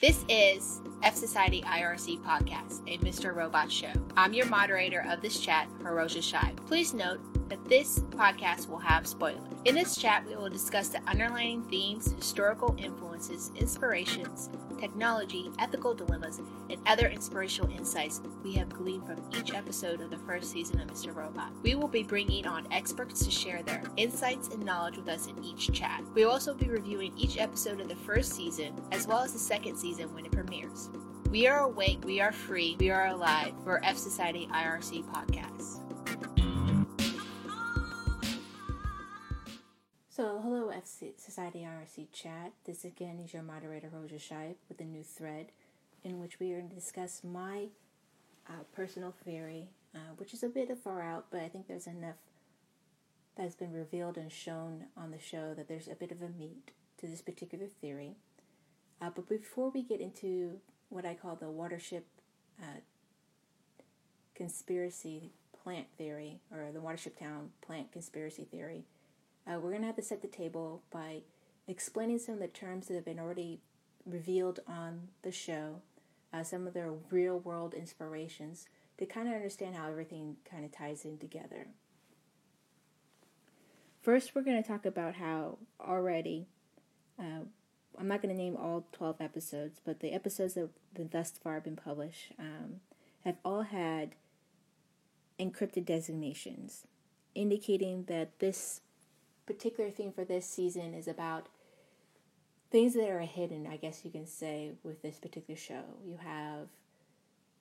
This is F Society IRC podcast, a Mr. Robot show. I'm your moderator of this chat, HiroJa Shibe. Please note that this podcast will have spoilers. In this chat, we will discuss the underlying themes, historical influences, inspirations, technology, ethical dilemmas, and other inspirational insights we have gleaned from each episode of the first season of Mr. Robot. We will be bringing on experts to share their insights and knowledge with us in each chat. We will also be reviewing each episode of the first season as well as the second season when it premieres. We are awake, we are free, we are alive for F Society IRC podcast. Society IRC chat. This again is your moderator, Roja Shibe, with a new thread in which we are going to discuss my uh, personal theory, uh, which is a bit of far out, but I think there's enough that has been revealed and shown on the show that there's a bit of a meat to this particular theory. Uh, but before we get into what I call the Washington uh, conspiracy plant theory, or the Washington Township plant conspiracy theory, uh, we're going to have to set the table by explaining some of the terms that have been already revealed on the show, uh, some of their real world inspirations, to kind of understand how everything kind of ties in together. First, we're going to talk about how already, uh, I'm not going to name all 12 episodes, but the episodes that have thus far been published um, have all had encrypted designations, indicating that this particular theme for this season is about things that are hidden, I guess you can say, with this particular show. You have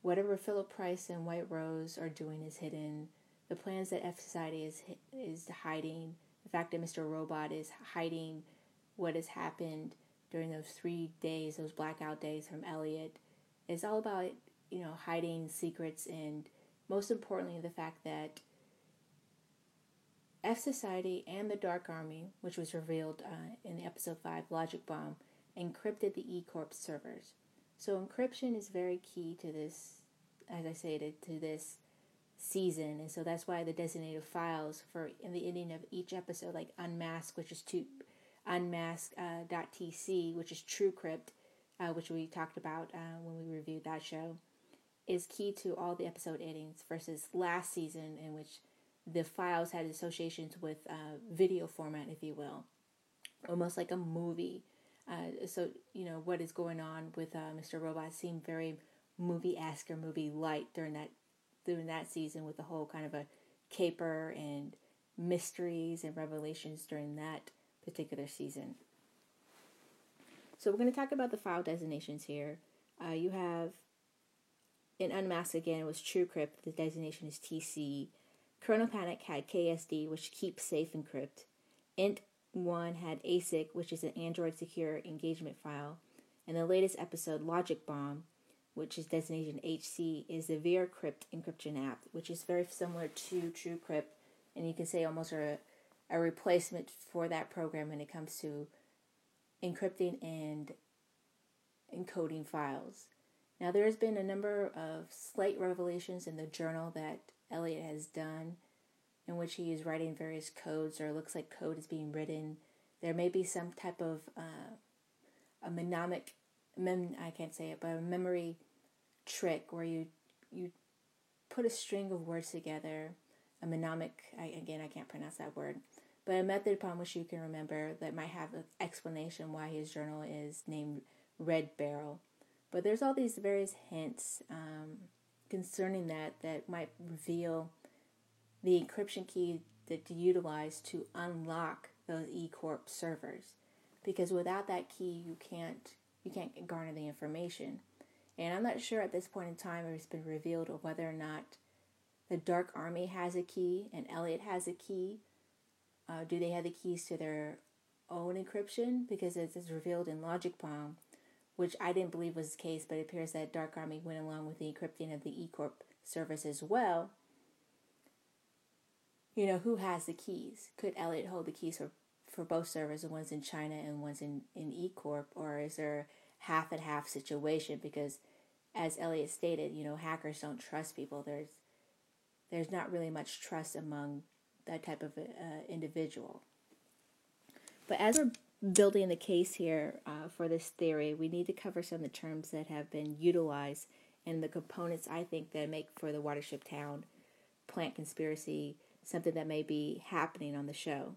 whatever Philip Price and White Rose are doing is hidden. The plans that F Society is is hiding. The fact that Mr. Robot is hiding what has happened during those three days, those blackout days from Elliot, is all about you know hiding secrets and most importantly the fact that F Society and the Dark Army, which was revealed uh, in episode 5, Logic Bomb, encrypted the E Corp servers. So encryption is very key to this, as I stated, to this season, and so that's why the designated files for in the ending of each episode, like Unmask, which is to unmask.tc, uh, .tc, which is TrueCrypt, uh, which we talked about uh, when we reviewed that show, is key to all the episode endings versus last season in which the files had associations with uh, video format, if you will, almost like a movie. Uh, so you know what is going on with uh, Mr. Robot seemed very movie-esque or movie-light during that during that season with the whole kind of a caper and mysteries and revelations during that particular season. So we're going to talk about the file designations here. Uh, you have in Unmasked again, was TrueCrypt. The designation is TC. Kernel Panic had KSD, which keeps safe encrypt. Int 1 had ASIC, which is an Android secure engagement file. And the latest episode, Logic Bomb, which is designation HC, is the VeraCrypt encryption app, which is very similar to TrueCrypt, and you can say almost a, a replacement for that program when it comes to encrypting and encoding files. Now, there has been a number of slight revelations in the journal that Elliot has done, in which he is writing various codes, or looks like code is being written. There may be some type of uh, a mnemonic, mem- I can't say it, but a memory trick where you you put a string of words together, a mnemonic. I, again, I can't pronounce that word, but a method upon which you can remember that might have an explanation why his journal is named Red Barrel. But there's all these various hints. Um, concerning that that might reveal the encryption key that to utilize to unlock those eCorp servers. Because without that key, you can't you can't garner the information. And I'm not sure at this point in time if it's been revealed or whether or not the Dark Army has a key and Elliot has a key. Uh, do they have the keys to their own encryption? Because it's revealed in Logic Bomb which I didn't believe was the case, but it appears that Dark Army went along with the encrypting of the eCorp service as well. You know, who has the keys? Could Elliot hold the keys for, for both servers, the ones in China and ones in, in eCorp, or is there half and half situation? Because as Elliot stated, you know, hackers don't trust people. There's there's not really much trust among that type of uh, individual. But as we're building the case here uh, for this theory, we need to cover some of the terms that have been utilized and the components I think that make for the Washington Township plant conspiracy something that may be happening on the show.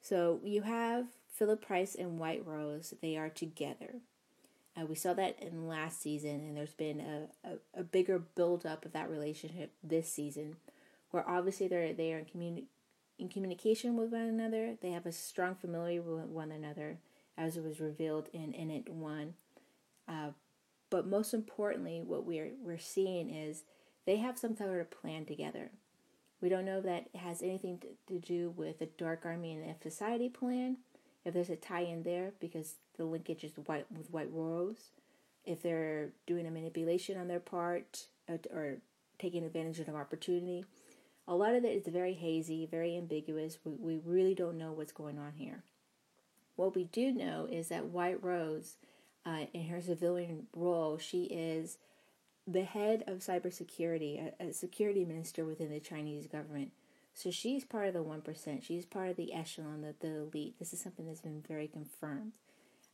So you have Philip Price and White Rose, they are together. Uh, we saw that in last season, and there's been a, a, a bigger buildup of that relationship this season, where obviously they're they are in, communi- in communication with one another. They have a strong familiarity with one another, as it was revealed in in it one. Uh, but most importantly, what we're we're seeing is they have some sort of plan together. We don't know if that has anything to, to do with the Dark Army and F Society plan, if there's a tie-in there because the linkage is white with White Rose, if they're doing a manipulation on their part or, uh, or taking advantage of an opportunity. A lot of it is very hazy, very ambiguous. We, we really don't know what's going on here. What we do know is that White Rose, uh, in her civilian role, she is the head of cybersecurity, a, a security minister within the Chinese government. So she's part of the 1%. She's part of the echelon, the, the elite. This is something that's been very confirmed.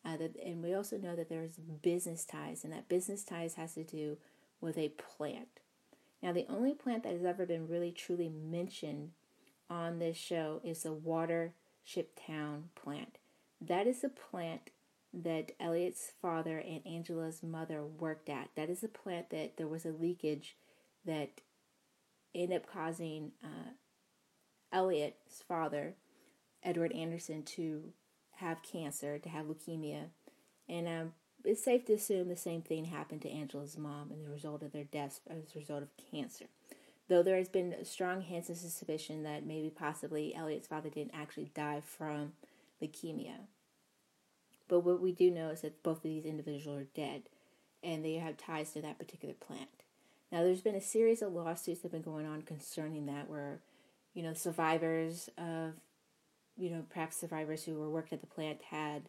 Uh, that, and we also know that there's business ties, and that business ties has to do with a plant. Now, the only plant that has ever been really truly mentioned on this show is the Washington Township plant. That is the plant that Elliot's father and Angela's mother worked at. That is the plant that there was a leakage that ended up causing uh, Elliot's father, Edward Anderson, to have cancer, to have leukemia. And um, it's safe to assume the same thing happened to Angela's mom and the result of their deaths as a result of cancer. Though there has been strong hints of suspicion that maybe possibly Elliot's father didn't actually die from leukemia. But what we do know is that both of these individuals are dead and they have ties to that particular plant. Now, there's been a series of lawsuits that have been going on concerning that, where you know, survivors of, you know, perhaps survivors who were worked at the plant had,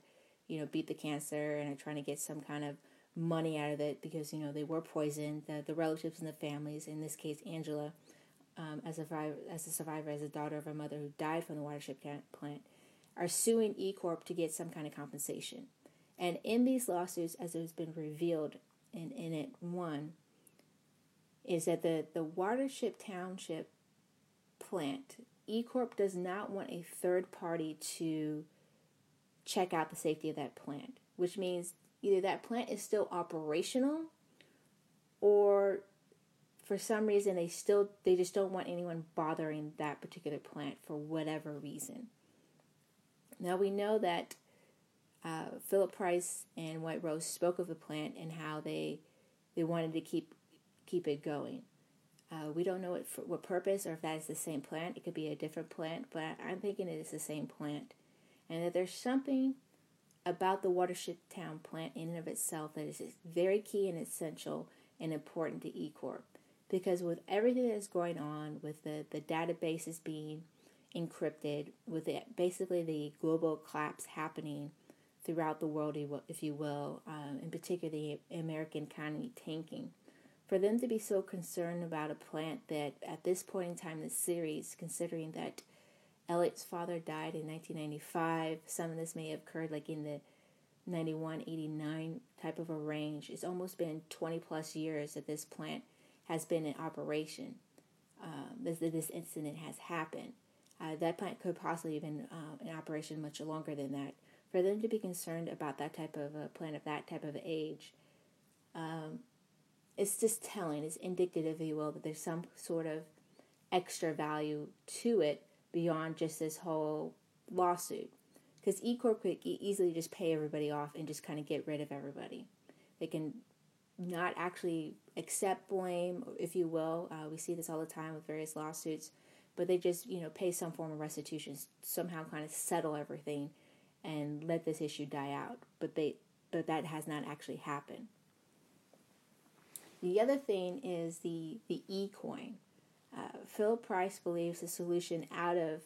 you know, beat the cancer and are trying to get some kind of money out of it because, you know, they were poisoned. The, the relatives and the families, in this case, Angela, um, as, a survivor, as a survivor, as a daughter of a mother who died from the Washington plant, are suing E Corp to get some kind of compensation. And in these lawsuits, as it has been revealed in, in it one, is that the, the Washington Township plant, E Corp does not want a third party to check out the safety of that plant, which means either that plant is still operational or for some reason they still they just don't want anyone bothering that particular plant for whatever reason. Now we know that uh, Philip Price and White Rose spoke of the plant and how they they wanted to keep keep it going. Uh, we don't know what, what purpose or if that is the same plant. It could be a different plant, but I'm thinking it is the same plant. And that there's something about the Washington Township plant in and of itself that is very key and essential and important to eCorp. Because with everything that is going on, with the, the databases being encrypted, with the, basically the global collapse happening throughout the world, if you will, um, in particular the American economy tanking, for them to be so concerned about a plant that at this point in time in the series, considering that Elliot's father died in 1995, some of this may have occurred like in the 91, 89 type of a range. It's almost been 20 plus years that this plant has been in operation. Um, this, this incident has happened. Uh, that plant could possibly have been uh, in operation much longer than that. For them to be concerned about that type of a plant of that type of age, um, it's just telling, it's indicative, if you will, that there's some sort of extra value to it beyond just this whole lawsuit. Because E Corp could easily just pay everybody off and just kind of get rid of everybody. They can not actually accept blame, if you will. Uh, we see this all the time with various lawsuits, but they just you know pay some form of restitution, somehow kind of settle everything, and let this issue die out. But they, but that has not actually happened. The other thing is the, the e coin. Uh, Phil Price believes the solution out of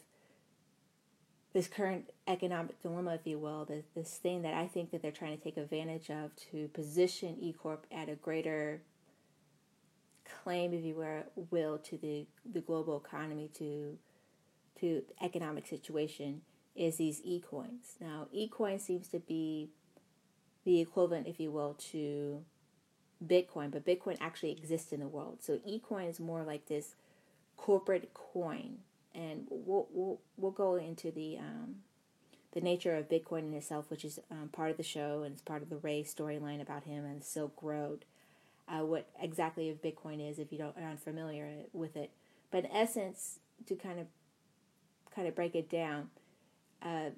this current economic dilemma, if you will, this, this thing that I think that they're trying to take advantage of to position E Corp at a greater claim, if you will, to the, the global economy, to to economic situation, is these e coins. Now, e coin seems to be the equivalent, if you will, to Bitcoin, but Bitcoin actually exists in the world. So e coin is more like this corporate coin, and we'll we'll, we'll go into the um, the nature of Bitcoin in itself, which is um, part of the show and it's part of the Ray storyline about him and Silk Road. Uh, what exactly of Bitcoin is, if you don't are unfamiliar with it, but in essence, to kind of kind of break it down, uh,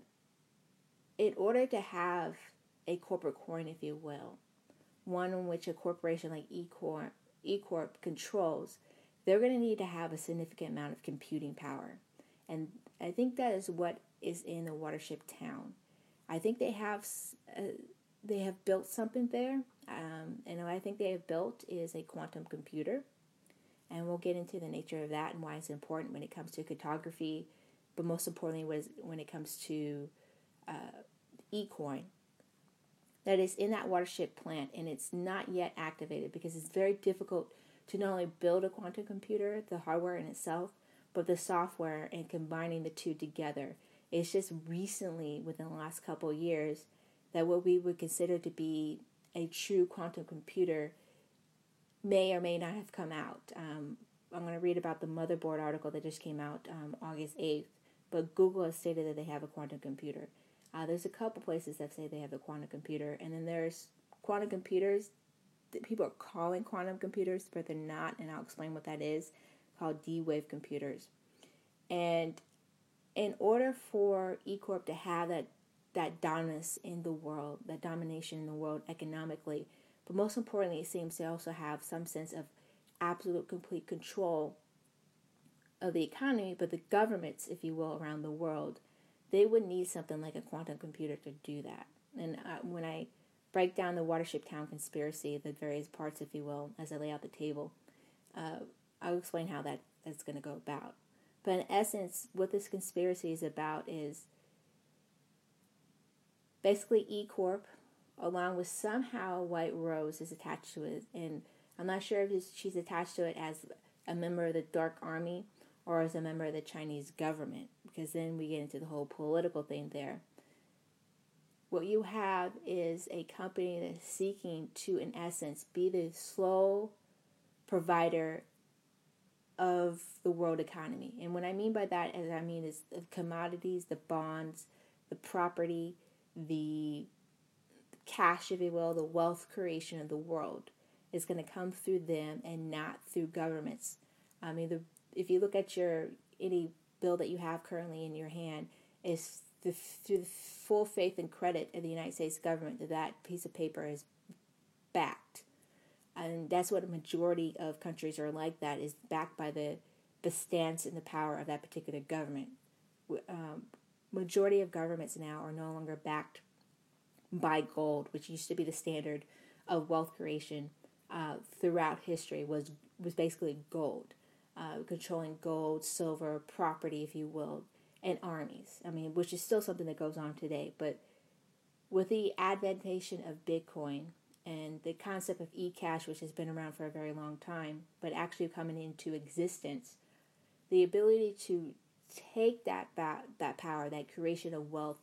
in order to have a corporate coin, if you will, one in which a corporation like eCorp, eCorp controls, they're going to need to have a significant amount of computing power. And I think that is what is in the Washington Township. I think they have uh, they have built something there, um, and what I think they have built is a quantum computer, and we'll get into the nature of that and why it's important when it comes to cryptography, but most importantly, was when it comes to uh, eCoin. That is in that Washington plant, and it's not yet activated because it's very difficult to not only build a quantum computer, the hardware in itself, but the software and combining the two together. It's just recently, within the last couple years, that what we would consider to be a true quantum computer may or may not have come out. Um, I'm going to read about the motherboard article that just came out um, August 8th, but Google has stated that they have a quantum computer. Uh, there's a couple places that say they have a quantum computer, and then there's quantum computers that people are calling quantum computers, but they're not, and I'll explain what that is, called D-Wave computers. And in order for eCorp to have that that dominance in the world, that domination in the world economically, but most importantly, it seems to also have some sense of absolute complete control of the economy, but the governments, if you will, around the world, they would need something like a quantum computer to do that. And uh, when I break down the Washington Township conspiracy, the various parts, if you will, as I lay out the table, uh, I'll explain how that is going to go about. But in essence, what this conspiracy is about is basically E Corp, along with somehow White Rose, is attached to it. And I'm not sure if she's attached to it as a member of the Dark Army or as a member of the Chinese government, because then we get into the whole political thing there. What you have is a company that's seeking to, in essence, be the sole provider of the world economy. And what I mean by that is I mean, is the commodities, the bonds, the property, the cash, if you will, the wealth creation of the world is going to come through them and not through governments. I mean, the, if you look at your any bill that you have currently in your hand, is the, through the full faith and credit of the United States government that that piece of paper is backed. And that's what a majority of countries are like that is backed by the the stance and the power of that particular government. Um, majority of governments now are no longer backed by gold which used to be the standard of wealth creation uh, throughout history was was basically gold uh, controlling gold silver property if you will and armies. I mean which is still something that goes on today but with the adventation of bitcoin and the concept of e-cash, which has been around for a very long time, but actually coming into existence, the ability to take that ba- that power, that creation of wealth,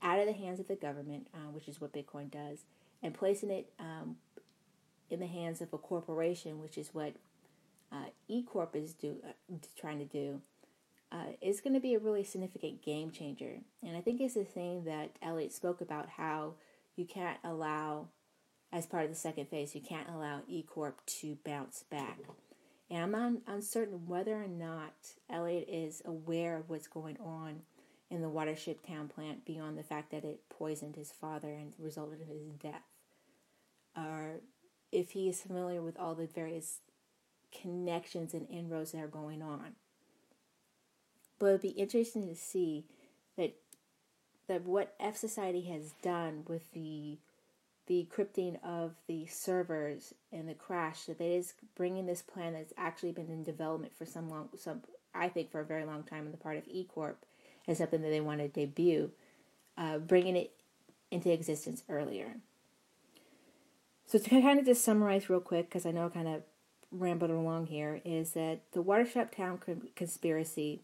out of the hands of the government, uh, which is what Bitcoin does, and placing it um, in the hands of a corporation, which is what uh, eCorp is do uh, trying to do, uh, is going to be a really significant game changer. And I think it's the thing that Elliot spoke about how you can't allow as part of the second phase, you can't allow eCorp to bounce back. And I'm uncertain whether or not Elliot is aware of what's going on in the Washington Township plant beyond the fact that it poisoned his father and resulted in his death. Or if he is familiar with all the various connections and inroads that are going on. But it'd be interesting to see that that what F Society has done with the the encrypting of the servers and the crash that it is bringing this plan that's actually been in development for some long some I think for a very long time on the part of eCorp as something that they want to debut, uh, bringing it into existence earlier. So to kind of just summarize real quick, because I know I kind of rambled along here, is that the Washington Township conspiracy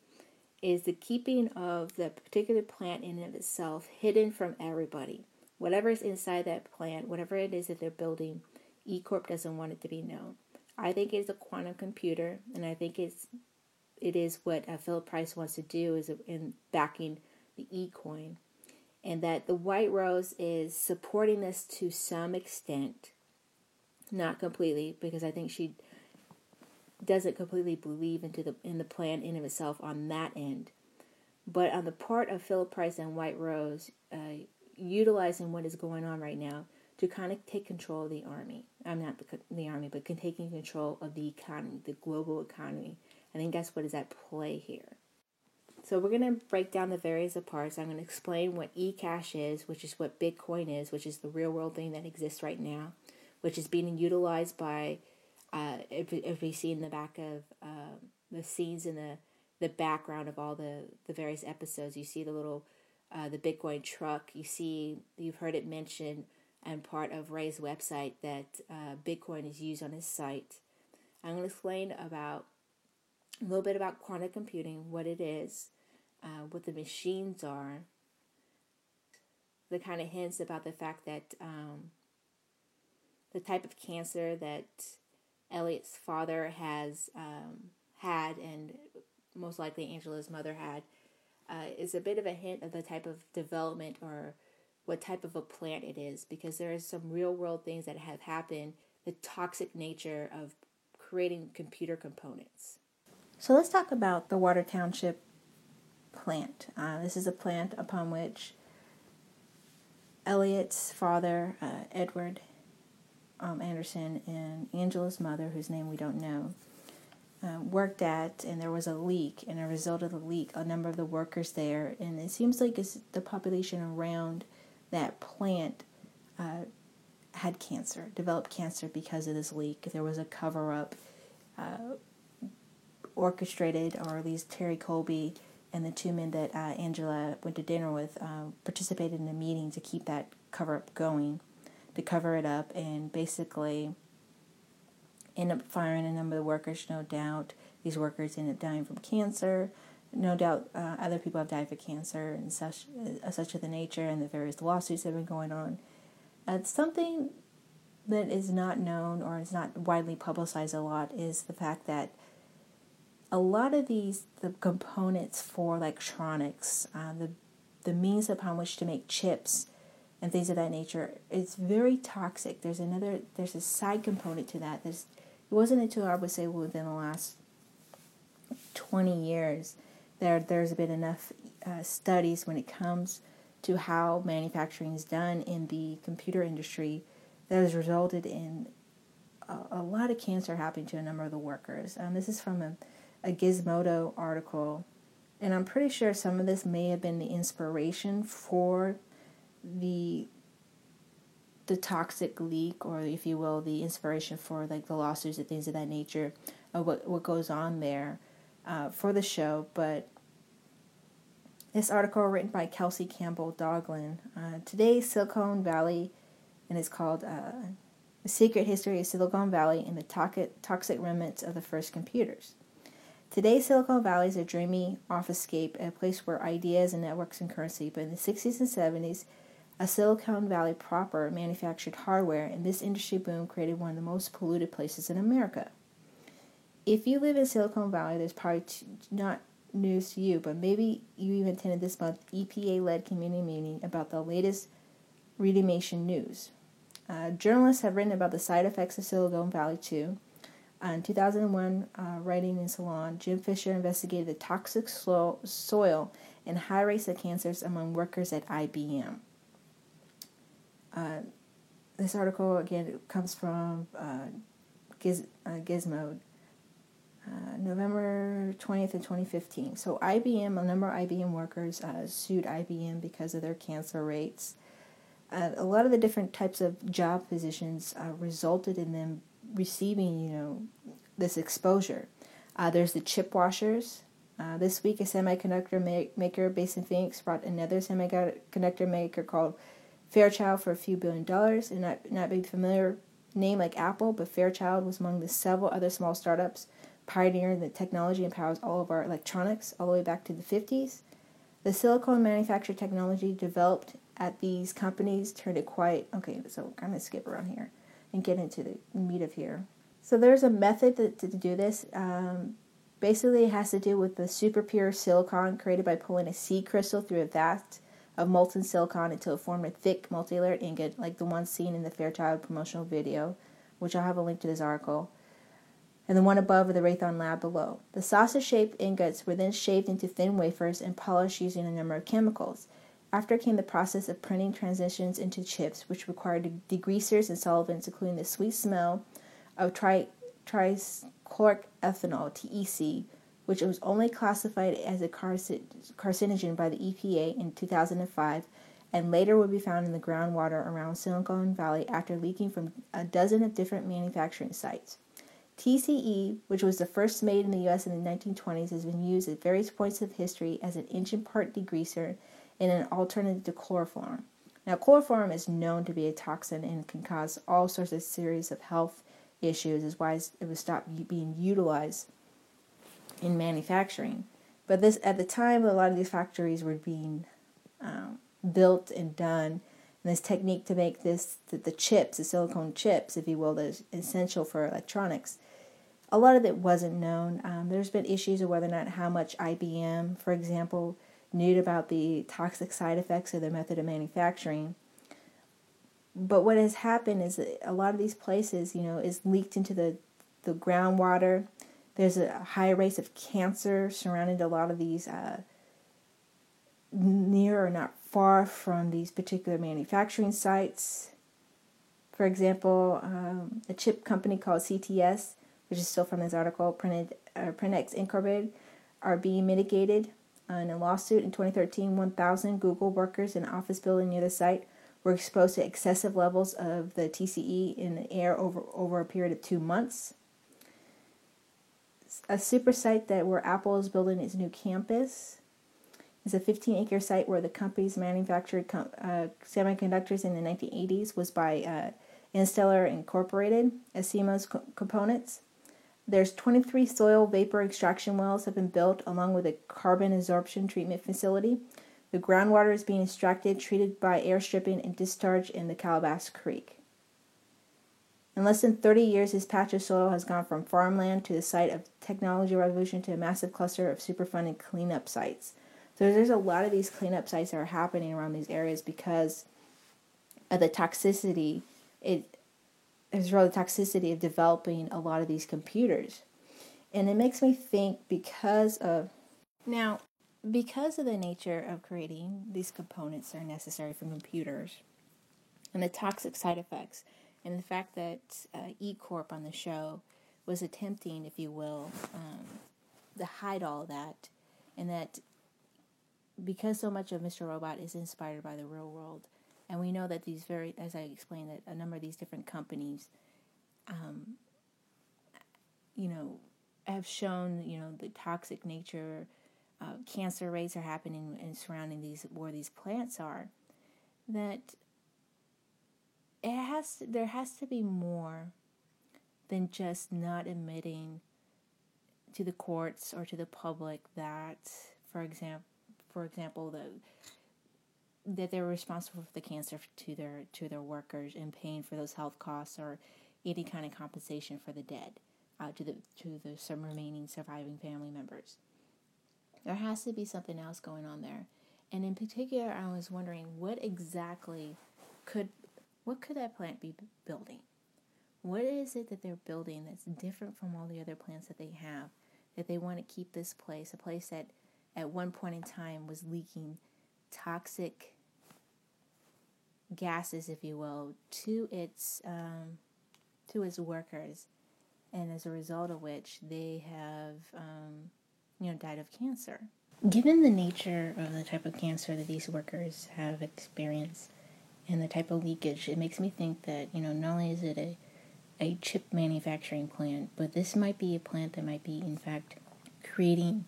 is the keeping of the particular plant in and of itself hidden from everybody. Whatever is inside that plant, whatever it is that they're building, E Corp doesn't want it to be known. I think it's a quantum computer, and I think it's it is what uh, Philip Price wants to do is in backing the E coin, and that the White Rose is supporting this to some extent, not completely, because I think she doesn't completely believe into the in the plan in of itself on that end, but on the part of Philip Price and White Rose, uh, utilizing what is going on right now to kind of take control of the army. I'm not the, the army, but taking control of the economy, the global economy. I think that's what is at play here. So we're going to break down the various parts. I'm going to explain what eCash is, which is what Bitcoin is, which is the real world thing that exists right now, which is being utilized by, uh, if, if we see in the back of uh, the scenes in the, the background of all the, the various episodes, you see the little, uh, the Bitcoin truck. You see, you've heard it mentioned and part of Ray's website that uh, Bitcoin is used on his site. I'm going to explain about a little bit about quantum computing, what it is, uh, what the machines are, the kind of hints about the fact that um, the type of cancer that Elliot's father has um, had, and most likely Angela's mother had, uh, is a bit of a hint of the type of development or what type of a plant it is because there are some real world things that have happened, the toxic nature of creating computer components. So let's talk about the Washington Township plant. Uh, this is a plant upon which Elliot's father, uh, Edward um, Anderson, and Angela's mother, whose name we don't know, uh, worked at, and there was a leak. And a result of the leak, a number of the workers there, and it seems like it's the population around that plant uh, had cancer, developed cancer because of this leak. There was a cover up. Uh, orchestrated, or at least Terry Colby and the two men that uh, Angela went to dinner with uh, participated in a meeting to keep that cover up going, to cover it up, and basically end up firing a number of workers. No doubt, these workers end up dying from cancer. No doubt, uh, other people have died for cancer and such, uh, such of the nature, and the various lawsuits that have been going on. It's something that is not known or is not widely publicized a lot is the fact that a lot of these the components for electronics, uh, the the means upon which to make chips and things of that nature, it's very toxic. There's another there's a side component to that. There's it wasn't until I would say within the last twenty years there there's been enough uh, studies when it comes to how manufacturing is done in the computer industry that has resulted in a, a lot of cancer happening to a number of the workers. Um, this is from a a Gizmodo article, and I'm pretty sure some of this may have been the inspiration for the the toxic leak, or if you will, the inspiration for like the lawsuits and things of that nature of what what goes on there uh, for the show. But this article written by Kelsey Campbell Dollaghan, uh, Silicon Valley, and it's called uh, "The Secret History of Silicon Valley and the Toxic Remnants of the First Computers." Today, Silicon Valley is a dreamy office-scape, a place where ideas and networks and currency. But in the 60s and 70s, a Silicon Valley proper manufactured hardware, and this industry boom created one of the most polluted places in America. If you live in Silicon Valley, there's probably t- not news to you, but maybe you even attended this month's EPA-led community meeting about the latest remediation news. Uh, journalists have written about the side effects of Silicon Valley too in 2001, uh, writing in Salon, Jim Fisher investigated the toxic so- soil and high rates of cancers among workers at IBM. Uh, this article again comes from uh, Giz- uh, Gizmodo, uh, November 20th of 2015. So IBM, a number of IBM workers sued IBM because of their cancer rates. a lot of the different types of job positions resulted in them receiving, you know, this exposure. Uh, there's the chip washers. Uh, this week, a semiconductor make, maker based in Phoenix brought another semiconductor maker called Fairchild for a few billion dollars. And not not be familiar name like Apple, but Fairchild was among the several other small startups pioneered the technology and powers all of our electronics all the way back to the 50s. The silicone manufacture technology developed at these companies turned it quite okay. So I'm to skip around here and get into the meat of here. So there's a method to, to do this. Um, basically, it has to do with the super pure silicon created by pulling a seed crystal through a vat of molten silicon until it formed a thick multi-layered ingot like the one seen in the Fairchild promotional video, which I'll have a link to this article, and the one above of the Raytheon lab below. The sausage-shaped ingots were then shaved into thin wafers and polished using a number of chemicals. After came the process of printing transitions into chips, which required degreasers and solvents, including the sweet smell of tri- trichloroethanol, TEC, which was only classified as a carcinogen by the EPA in 2005 and later would be found in the groundwater around Silicon Valley after leaking from a dozen of different manufacturing sites. TCE, which was the first made in the US in the 1920s, has been used at various points of history as an engine part degreaser and an alternative to chloroform. Now, chloroform is known to be a toxin and can cause all sorts of series of health issues, is why it was stopped being utilized in manufacturing. But this at the time, a lot of these factories were being um, built and done. And this technique to make this the, the chips, the silicone chips, if you will, that is essential for electronics. A lot of it wasn't known. Um, there's been issues of whether or not how much IBM, for example, knew about the toxic side effects of their method of manufacturing. But what has happened is that a lot of these places, you know, is leaked into the, the groundwater there's a high rates of cancer surrounding a lot of these uh, near or not far from these particular manufacturing sites. For example, um, a chip company called CTS, which is still from this article, printed uh, Printex Incorporated, are being mitigated. Uh, in a lawsuit in 2013, 1,000 Google workers in an office building near the site were exposed to excessive levels of the TCE in the air over, over a period of two months a super site that where Apple is building its new campus. It's a 15 acre site where the company's manufactured com- uh, semiconductors in the 1980s was by uh, Instellar Incorporated as co- components. There's 23 soil vapor extraction wells have been built along with a carbon absorption treatment facility. The groundwater is being extracted, treated by air stripping, and discharged in the Calabazas Creek. In less than 30 years, this patch of soil has gone from farmland to the site of technology revolution to a massive cluster of Superfund and cleanup sites. So there's a lot of these cleanup sites that are happening around these areas because of the toxicity. It is really the toxicity of developing a lot of these computers. And it makes me think because of now, because of the nature of creating these components that are necessary for computers and the toxic side effects and the fact that uh, E Corp on the show was attempting, if you will, um, to hide all that, and that because so much of Mr. Robot is inspired by the real world, and we know that these very, as I explained, that a number of these different companies, um, you know, have shown, you know, the toxic nature, uh, cancer rates are happening and surrounding these where these plants are, that it has to, there has to be more than just not admitting to the courts or to the public that for example for example the that they're responsible for the cancer to their to their workers and paying for those health costs or any kind of compensation for the dead uh, to the to the some remaining surviving family members. There has to be something else going on there, and in particular, I was wondering what exactly could what could that plant be building? What is it that they're building that's different from all the other plants that they have? That they want to keep this place, a place that at one point in time was leaking toxic gases, if you will, to its um, to its workers, and as a result of which they have um, you know died of cancer. Given the nature of the type of cancer that these workers have experienced, and the type of leakage, it makes me think that, you know, not only is it a, a chip manufacturing plant, but this might be a plant that might be, in fact, creating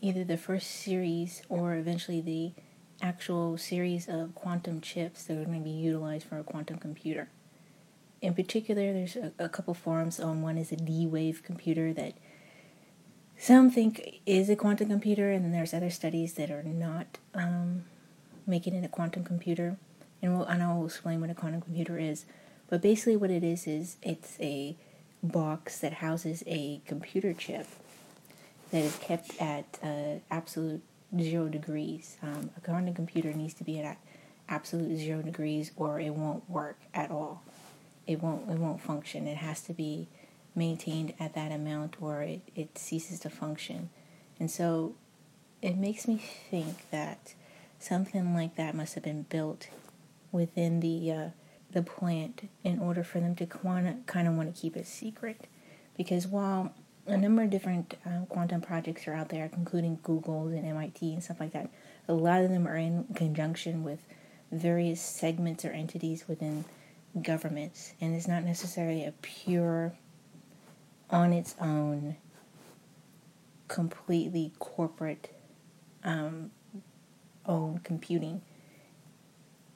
either the first series or eventually the actual series of quantum chips that are going to be utilized for a quantum computer. In particular, there's a, a couple forums on one is a D Wave computer that some think is a quantum computer, and then there's other studies that are not um, making it a quantum computer. And, we'll, and I'll explain what a quantum computer is. But basically, what it is is it's a box that houses a computer chip that is kept at uh, absolute zero degrees. Um, a quantum computer needs to be at absolute zero degrees, or it won't work at all. It won't. It won't function. It has to be maintained at that amount, or it, it ceases to function. And so, it makes me think that something like that must have been built within the uh, the plant in order for them to kind of want to keep it secret. Because while a number of different uh, quantum projects are out there, including Google's and MIT and stuff like that, a lot of them are in conjunction with various segments or entities within governments, and it's not necessarily a pure, on its own, completely corporate um, owned computing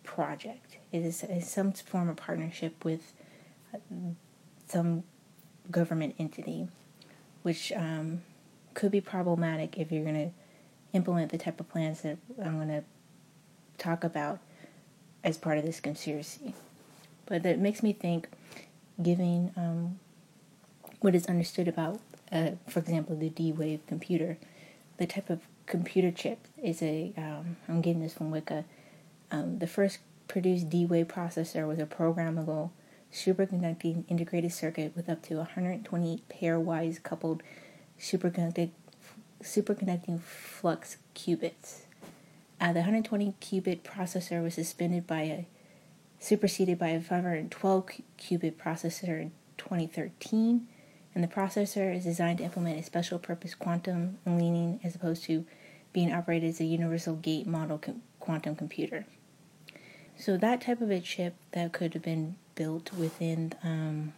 project. It is, some form of partnership with uh, some government entity, which um, could be problematic if you're going to implement the type of plans that I'm going to talk about as part of this conspiracy. But that makes me think, giving um, what is understood about, uh, for example, the D Wave computer, the type of computer chip is a. am um, getting this from Wicca. Um, the first produced D-Wave processor was a programmable superconducting integrated circuit with up to 128 pairwise coupled superconducting superconducting flux qubits. Uh, the 120 qubit processor was suspended by a superseded by a 512 qubit processor in 2013, and the processor is designed to implement a special purpose quantum annealing as opposed to being operated as a universal gate model com- quantum computer. So that type of a chip that could have been built within um,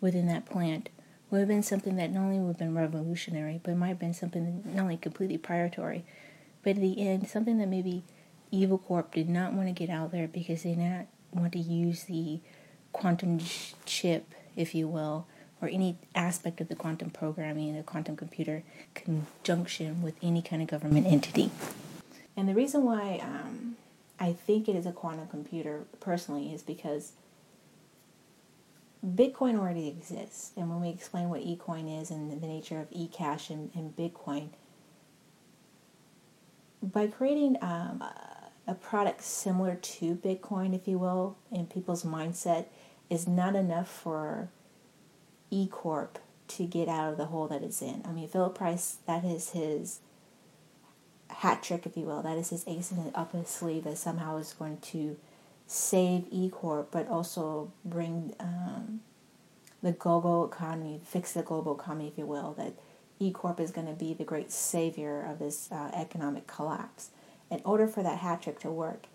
within that plant would have been something that not only would have been revolutionary, but might have been something not only completely priority, but at the end, something that maybe Evil Corp did not want to get out there because they did not want to use the quantum chip, if you will, or any aspect of the quantum programming the quantum computer conjunction with any kind of government entity. And the reason why um, I think it is a quantum computer personally is because Bitcoin already exists. And when we explain what eCoin is and the nature of eCash and, and Bitcoin, by creating um, a product similar to Bitcoin, if you will, in people's mindset, is not enough for eCorp to get out of the hole that it's in. I mean, Philip Price, that is his hat trick, if you will. That is his ace in the up his sleeve that somehow is going to save E Corp, but also bring um, the global economy, fix the global economy, if you will. That E Corp is going to be the great savior of this uh, economic collapse. In order for that hat trick to work,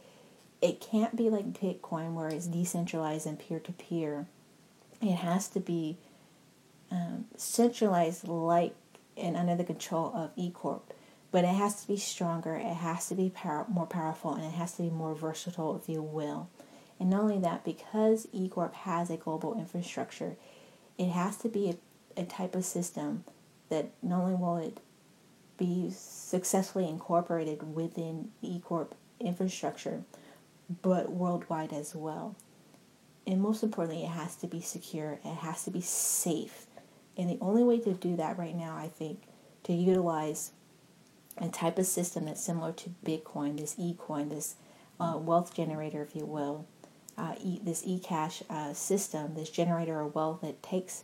it can't be like Bitcoin, where it's decentralized and peer to peer. It has to be um, centralized like and under the control of E Corp. But it has to be stronger, it has to be power, more powerful, and it has to be more versatile, if you will. And not only that, because eCorp has a global infrastructure, it has to be a, a type of system that not only will it be successfully incorporated within the E Corp infrastructure, but worldwide as well. And most importantly, it has to be secure, it has to be safe. And the only way to do that right now, I think, to utilize a type of system that's similar to Bitcoin, this eCoin, this uh, wealth generator, if you will, uh, e, this eCash uh, system, this generator of wealth that takes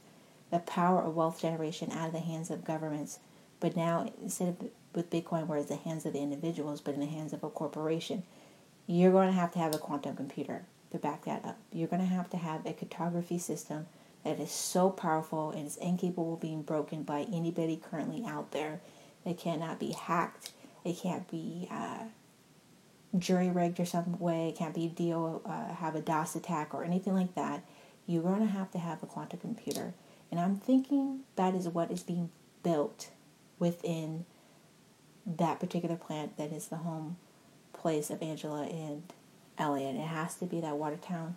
the power of wealth generation out of the hands of governments, but now instead of with Bitcoin, where it's the hands of the individuals, but in the hands of a corporation, you're going to have to have a quantum computer to back that up. You're going to have to have a cryptography system that is so powerful and is incapable of being broken by anybody currently out there. It cannot be hacked. It can't be uh, jury rigged or some way. It can't be deal uh, have a DOS attack or anything like that. You're going to have to have a quantum computer, and I'm thinking that is what is being built within that particular plant that is the home place of Angela and Elliot. It has to be that Watertown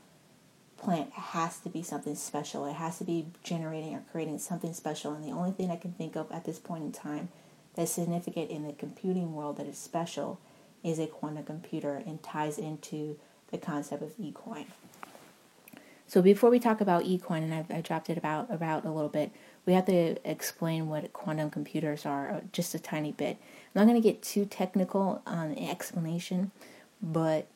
plant it has to be something special. It has to be generating or creating something special. And the only thing I can think of at this point in time that's significant in the computing world that is special is a quantum computer and ties into the concept of ecoin. So before we talk about ecoin, and I, I dropped it about about a little bit, we have to explain what quantum computers are uh, just a tiny bit. I'm not going to get too technical on the explanation, but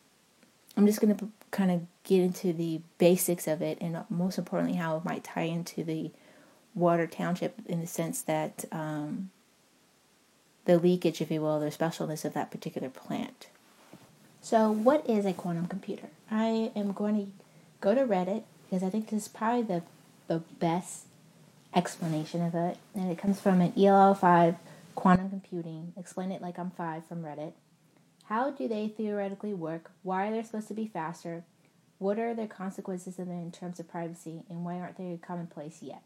I'm just going to kind of get into the basics of it, and most importantly, how it might tie into the Washington Township in the sense that um, the leakage, if you will, the specialness of that particular plant. So, what is a quantum computer? I am going to go to Reddit because I think this is probably the, the best explanation of it. And it comes from an ELI5 quantum computing. Explain it like I'm five from Reddit. How do they theoretically work? Why are they supposed to be faster? What are the consequences in terms of privacy? And why aren't they commonplace yet?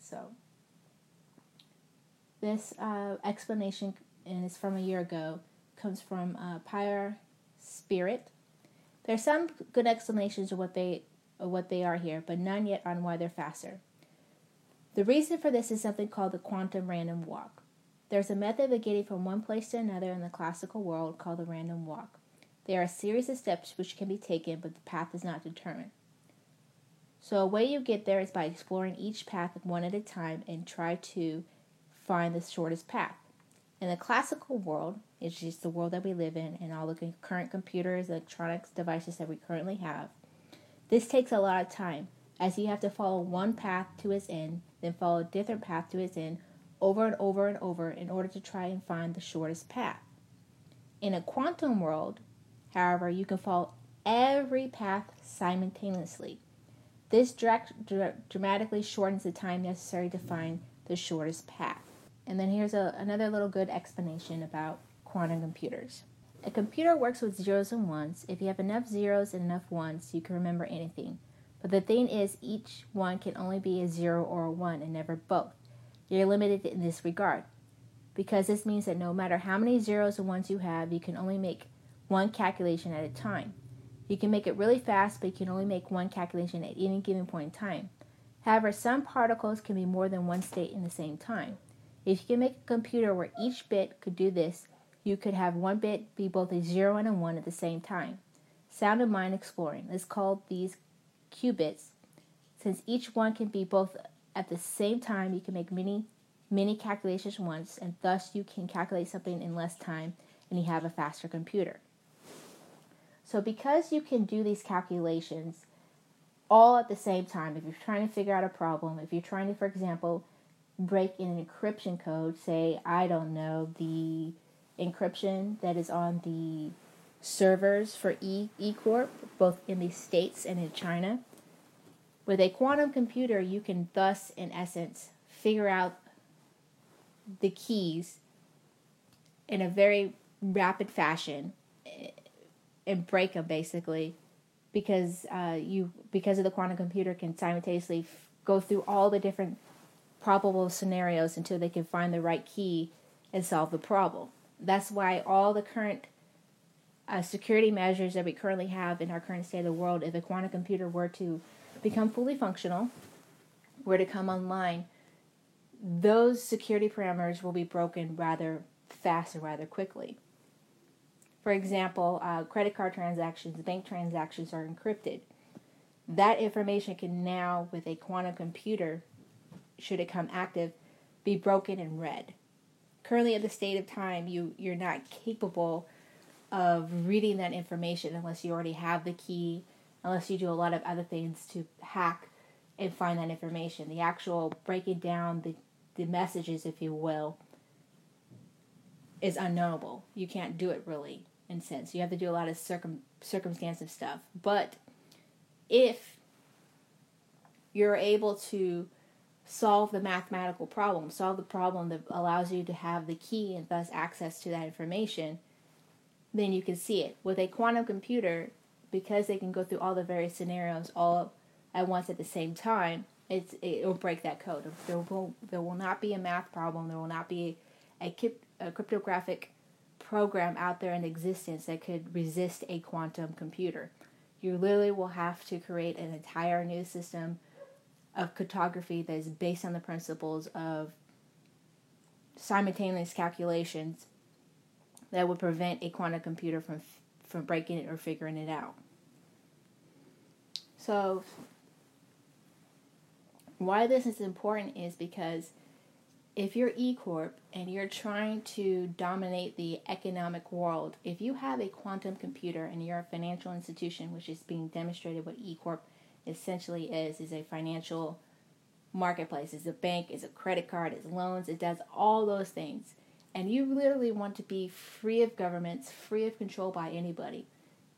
So, this uh, explanation, it's from a year ago, comes from uh, Pyre Spirit. There are some good explanations of what they of what they are here, but none yet on why they're faster. The reason for this is something called the quantum random walk. There's a method of getting from one place to another in the classical world called the random walk. There are a series of steps which can be taken, but the path is not determined. So, a way you get there is by exploring each path one at a time and try to find the shortest path. In the classical world, it's just the world that we live in and all the current computers, electronics devices that we currently have. This takes a lot of time, as you have to follow one path to its end, then follow a different path to its end over and over and over in order to try and find the shortest path. In a quantum world, however, you can follow every path simultaneously. This dramatically shortens the time necessary to find the shortest path. And then here's a, another little good explanation about quantum computers. A computer works with zeros and ones. If you have enough zeros and enough ones, you can remember anything. But the thing is, each one can only be a zero or a one and never both. You're limited in this regard. Because this means that no matter how many zeros and ones you have, you can only make one calculation at a time. You can make it really fast, but you can only make one calculation at any given point in time. However, some particles can be more than one state in the same time. If you can make a computer where each bit could do this, you could have one bit be both a 0 and a 1 at the same time. Sound and mind exploring. Let's call these qubits. Since each one can be both at the same time, you can make many, many calculations once, and thus you can calculate something in less time and you have a faster computer. So, because you can do these calculations all at the same time, if you're trying to figure out a problem, if you're trying to, for example, break an encryption code, say, I don't know, the encryption that is on the servers for e eCorp, both in the States and in China. With a quantum computer, you can thus, in essence, figure out the keys in a very rapid fashion eh, and break them basically because uh, you because of the quantum computer can simultaneously f- go through all the different probable scenarios until they can find the right key and solve the problem. That's why all the current uh, security measures that we currently have in our current state of the world, if a quantum computer were to become fully functional, were to come online, those security parameters will be broken rather fast and rather quickly. For example, uh, credit card transactions, bank transactions are encrypted. That information can now, with a quantum computer, should it come active, be broken and read. Currently, at the state of time, you you're not capable of reading that information unless you already have the key, unless you do a lot of other things to hack and find that information. The actual breaking down the the messages, if you will, is unknowable. You can't do it really in sense. You have to do a lot of circum circumstantive stuff. But if you're able to solve the mathematical problem, solve the problem that allows you to have the key and thus access to that information, then you can see it. With a quantum computer, because they can go through all the various scenarios all at once at the same time, it's it will break that code. There will there will not be a math problem. There will not be a, a cryptographic program out there in existence that could resist a quantum computer. You literally will have to create an entire new system of cryptography that is based on the principles of simultaneous calculations that would prevent a quantum computer from from breaking it or figuring it out. So why this is important is because if you're E Corp and you're trying to dominate the economic world, if you have a quantum computer and you're a financial institution, which is being demonstrated what E Corp essentially is, is a financial marketplace, is a bank, is a credit card, is loans, it does all those things. And you literally want to be free of governments, free of control by anybody.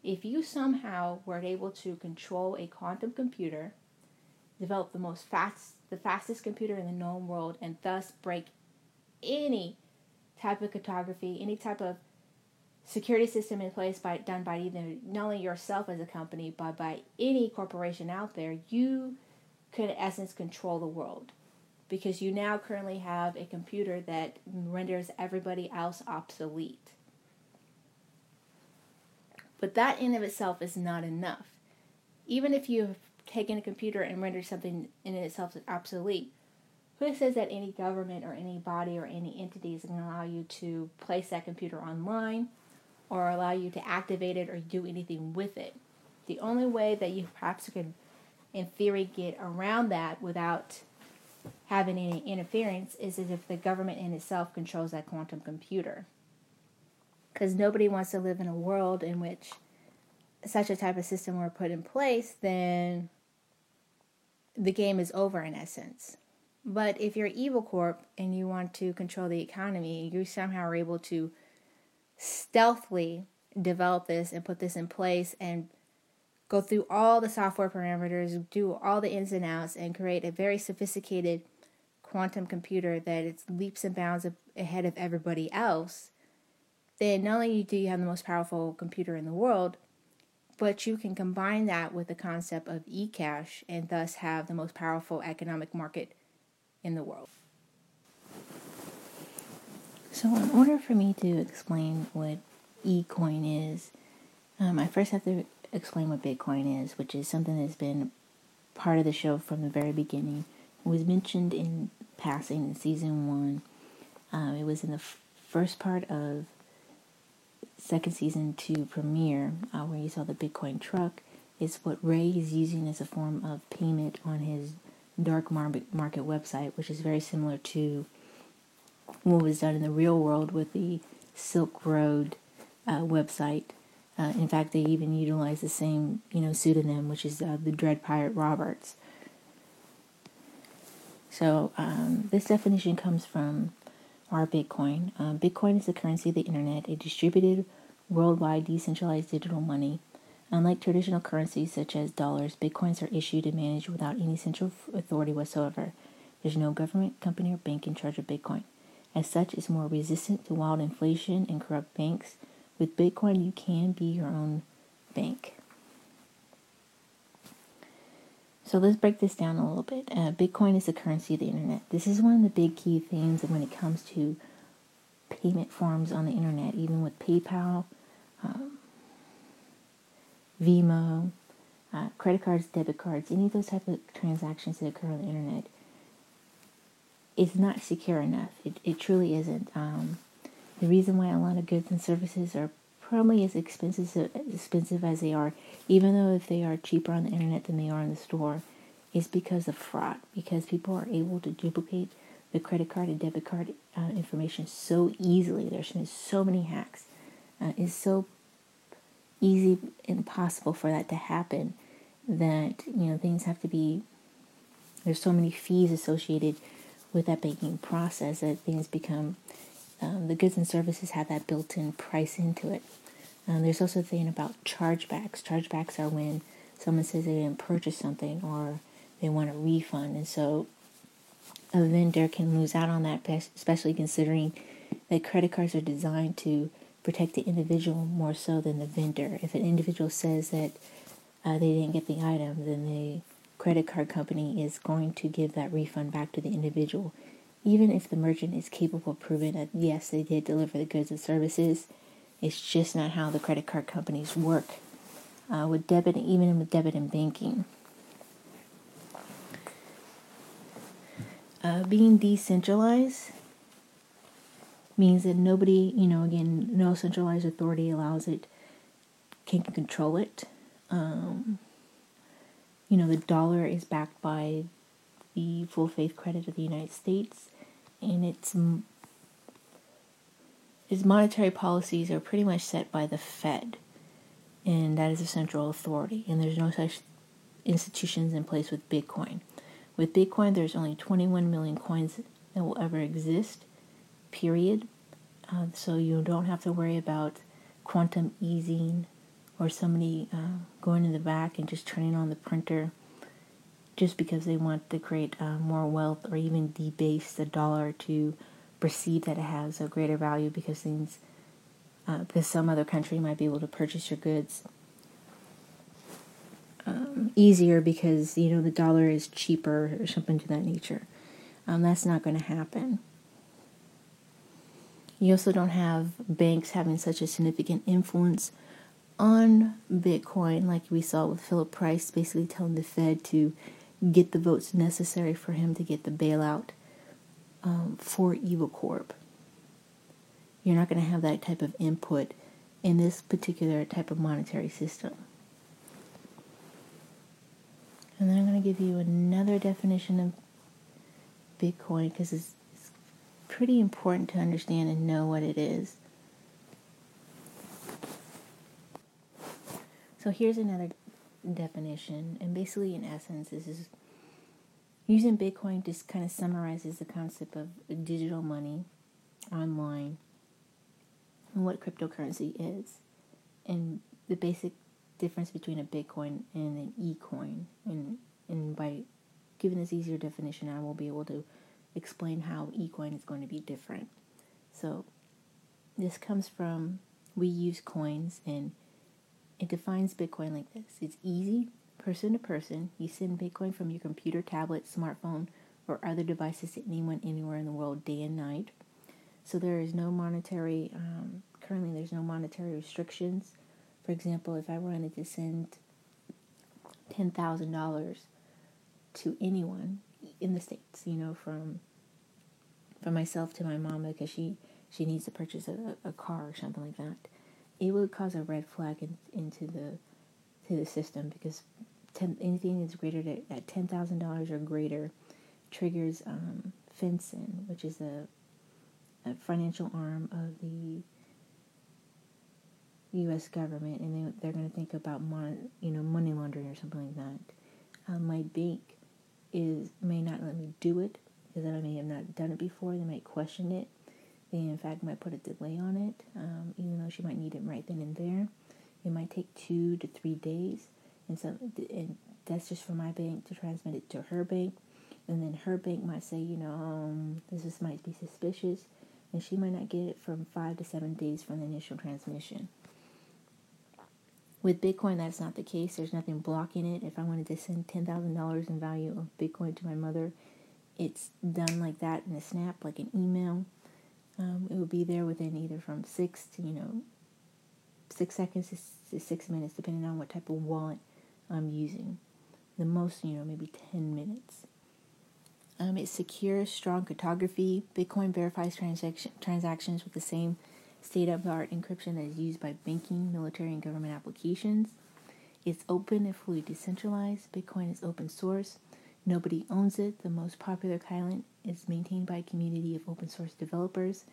If you somehow were able to control a quantum computer, develop the most fast the fastest computer in the known world and thus break any type of cryptography, any type of security system in place by done by either not only yourself as a company but by any corporation out there, you could in essence control the world because you now currently have a computer that renders everybody else obsolete. But that in of itself is not enough. Even if you have taken a computer and rendered something in itself obsolete. Who says that any government or any body or any entity is going to allow you to place that computer online or allow you to activate it or do anything with it? The only way that you perhaps could, in theory, get around that without having any interference is if the government in itself controls that quantum computer. Because nobody wants to live in a world in which such a type of system were put in place, then the game is over in essence. But if you're Evil Corp and you want to control the economy, you somehow are able to stealthily develop this and put this in place and go through all the software parameters, do all the ins and outs, and create a very sophisticated quantum computer that it's leaps and bounds ahead of everybody else, then not only do you have the most powerful computer in the world, but you can combine that with the concept of e-cash and thus have the most powerful economic market in the world. So, in order for me to explain what e-coin is, um, I first have to explain what Bitcoin is, which is something that's been part of the show from the very beginning. It was mentioned in passing in season one. Um, it was in the f- first part of second season to premiere, uh, where you saw the Bitcoin truck, It's what Ray is using as a form of payment on his dark market website, which is very similar to what was done in the real world with the Silk Road uh, website. Uh, in fact, they even utilize the same, you know, pseudonym, which is uh, the Dread Pirate Roberts. So um, this definition comes from our Bitcoin. Uh, Bitcoin is the currency of the internet, a distributed, worldwide, decentralized digital money. Unlike traditional currencies such as dollars, Bitcoins are issued and managed without any central authority whatsoever. There's no government, company, or bank in charge of Bitcoin. As such, it's more resistant to wild inflation and corrupt banks. With Bitcoin, you can be your own bank. So let's break this down a little bit. Uh, Bitcoin is the currency of the internet. This is one of the big key themes when it comes to payment forms on the internet, even with PayPal, um, Venmo, uh, credit cards, debit cards, any of those type of transactions that occur on the internet. It's not secure enough. It, it truly isn't. Um, the reason why a lot of goods and services are probably as expensive as expensive as they are, even though if they are cheaper on the internet than they are in the store, is because of fraud. Because people are able to duplicate the credit card and debit card uh, information so easily. There's been so many hacks. Uh, it's so easy and possible for that to happen that you know things have to be. There's so many fees associated with that banking process that things become um, the goods and services have that built-in price into it. Um, there's also a thing about chargebacks. Chargebacks are when someone says they didn't purchase something or they want a refund, and so a vendor can lose out on that, especially considering that credit cards are designed to protect the individual more so than the vendor. If an individual says that uh, they didn't get the item, then the credit card company is going to give that refund back to the individual, even if the merchant is capable of proving that yes, they did deliver the goods and services, it's just not how the credit card companies work. uh, with debit, even with debit and banking. Uh, being decentralized means that nobody, you know, again, no centralized authority allows it, can control it. Um, you know, the dollar is backed by the full faith credit of the United States, and its its monetary policies are pretty much set by the Fed, and that is a central authority. And there's no such institutions in place with Bitcoin. With Bitcoin, there's only 21 million coins that will ever exist, period. Uh, so you don't have to worry about quantum easing or somebody uh, going in the back and just turning on the printer just because they want to create uh, more wealth or even debase the dollar to perceive that it has a greater value because things uh, because some other country might be able to purchase your goods um, easier because you know the dollar is cheaper or something to that nature. Um, that's not going to happen. You also don't have banks having such a significant influence on Bitcoin, like we saw with Phillip Price basically telling the Fed to get the votes necessary for him to get the bailout um, for Evil Corp. You're not going to have that type of input in this particular type of monetary system. And then I'm going to give you another definition of Bitcoin because it's, it's pretty important to understand and know what it is. So here's another definition, and basically, in essence, this is using Bitcoin just kind of summarizes the concept of digital money online and what cryptocurrency is, and the basic difference between a Bitcoin and an e-coin. And and by giving this easier definition, I will be able to explain how e-coin is going to be different. So this comes from we use coins and it defines Bitcoin like this it's easy, person to person. You send Bitcoin from your computer, tablet, smartphone, or other devices to anyone, anywhere in the world, day and night. So there is no monetary, um, currently, there's no monetary restrictions. For example, if I wanted to send $10,000 to anyone in the States, you know, from from myself to my mom because she, she needs to purchase a, a car or something like that it would cause a red flag in, into the to the system because ten, anything that's greater to, at ten thousand dollars or greater triggers um, FinCEN, which is a, a financial arm of the U.S. government, and they, they're going to think about mon, you know money laundering or something like that. Um, my bank is may not let me do it because I may have not done it before. They might question it they, in fact, might put a delay on it, um, even though she might need it right then and there. It might take two to three days, and so and that's just for my bank to transmit it to her bank, and then her bank might say, you know, um, this is, might be suspicious, and she might not get it from five to seven days from the initial transmission. With Bitcoin, that's not the case. There's nothing blocking it. If I wanted to send ten thousand dollars in value of Bitcoin to my mother, it's done like that in a snap, like an email. Um, it will be there within either from six to, you know, six seconds to six minutes, depending on what type of wallet I'm using. The most, you know, maybe 10 minutes. Um, it's secure, strong cryptography. Bitcoin verifies transaction, transactions with the same state of the art encryption that is used by banking, military, and government applications. It's open and fully decentralized. Bitcoin is open source. Nobody owns it. The most popular client is maintained by a community of open source developers.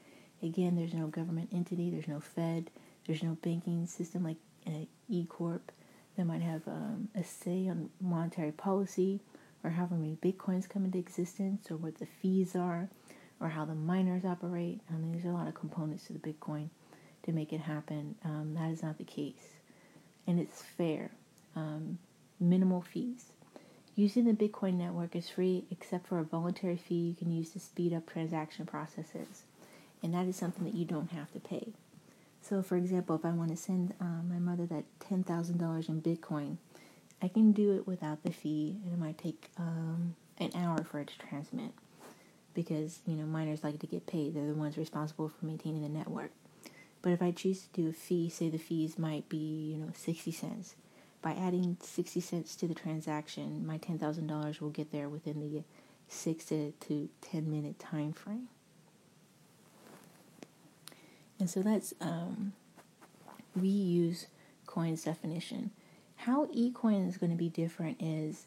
Again, there's no government entity, there's no Fed, there's no banking system like uh, E Corp that might have um, a say on monetary policy or how many bitcoins come into existence or what the fees are or how the miners operate. I mean, there's a lot of components to the Bitcoin to make it happen. Um, that is not the case. And it's fair. Um, minimal fees. Using the Bitcoin network is free except for a voluntary fee you can use to speed up transaction processes. And that is something that you don't have to pay. So, for example, if I want to send um, my mother that $10,000 in Bitcoin, I can do it without the fee, and it might take um, an hour for it to transmit because you know miners like to get paid. They're the ones responsible for maintaining the network. But if I choose to do a fee, say the fees might be you know 60 cents, by adding 60 cents to the transaction, my $10,000 will get there within the 6 to, to 10 minute time frame. And so that's um, we use coin's definition. How eCoin is going to be different is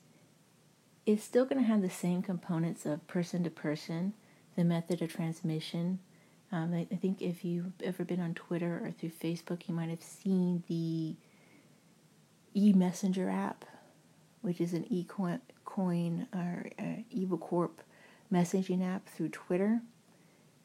it's still going to have the same components of person to person, the method of transmission. Um, I, I, think if you've ever been on Twitter or through Facebook, you might have seen the e Messenger app, which is an eCoin coin or uh, Evil Corp messaging app through Twitter.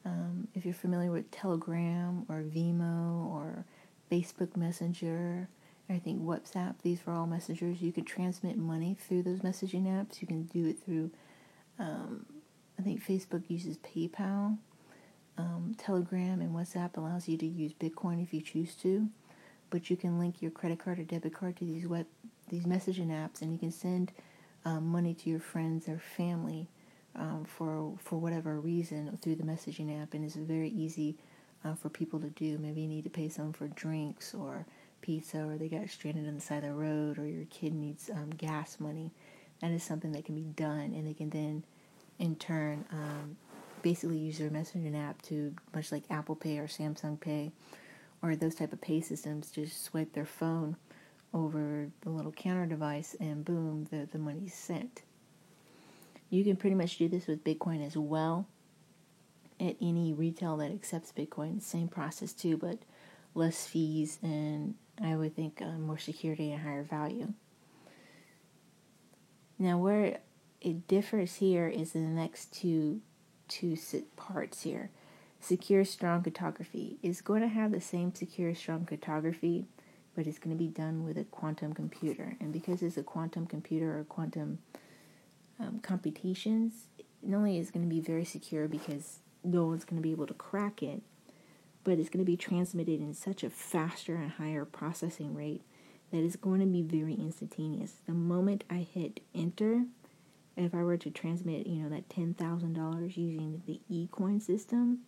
Um, if you're familiar with Telegram or Venmo or Facebook Messenger, I think WhatsApp, these are all messengers. You can transmit money through those messaging apps. You can do it through, um, I think Facebook uses PayPal. Um, Telegram and WhatsApp allows you to use Bitcoin if you choose to, but you can link your credit card or debit card to these web these messaging apps, and you can send um, money to your friends or family um, for for whatever reason through the messaging app, and it's very easy uh, for people to do. Maybe you need to pay someone for drinks or pizza, or they got stranded on the side of the road, or your kid needs um, gas money. That is something that can be done, and they can then, in turn, um, basically use their messaging app to, much like Apple Pay or Samsung Pay, or those type of pay systems, just swipe their phone over the little counter device, and boom, the the money's sent. You can pretty much do this with Bitcoin as well. At any retail that accepts Bitcoin, same process too, but less fees and I would think uh, more security and higher value. Now, where it differs here is in the next two two parts here. Secure strong cryptography is going to have the same secure strong cryptography, but it's going to be done with a quantum computer. And because it's a quantum computer or quantum um, computations, not only is going to be very secure because no one's going to be able to crack it, but it's going to be transmitted in such a faster and higher processing rate that it's going to be very instantaneous. The moment I hit enter, if I were to transmit, you know, that $10,000 using the eCoin system,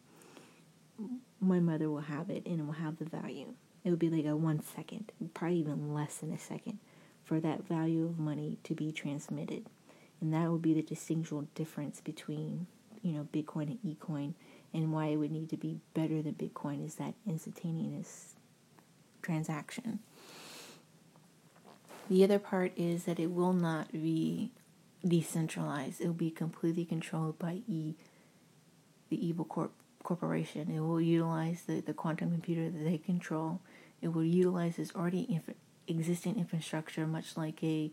my mother will have it and it will have the value. It would be like a one second, probably even less than a second, for that value of money to be transmitted and that would be the distinctual difference between you know Bitcoin and eCoin, and why it would need to be better than Bitcoin is that instantaneous transaction. The other part is that it will not be decentralized. It will be completely controlled by E, the evil corp corporation. It will utilize the, the quantum computer that they control. It will utilize this already inf- existing infrastructure, much like a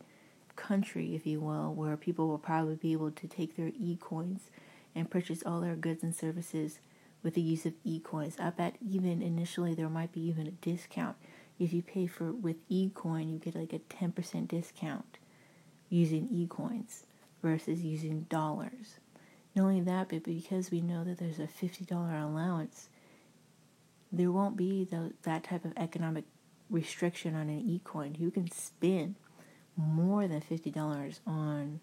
country, if you will, where people will probably be able to take their e coins and purchase all their goods and services with the use of e coins. I bet even initially there might be even a discount. If you pay for with e coin, you get like a 10% discount using e coins versus using dollars. Not only that, but because we know that there's a $50 allowance, there won't be the, that type of economic restriction on an e coin. You can spend more than $50 on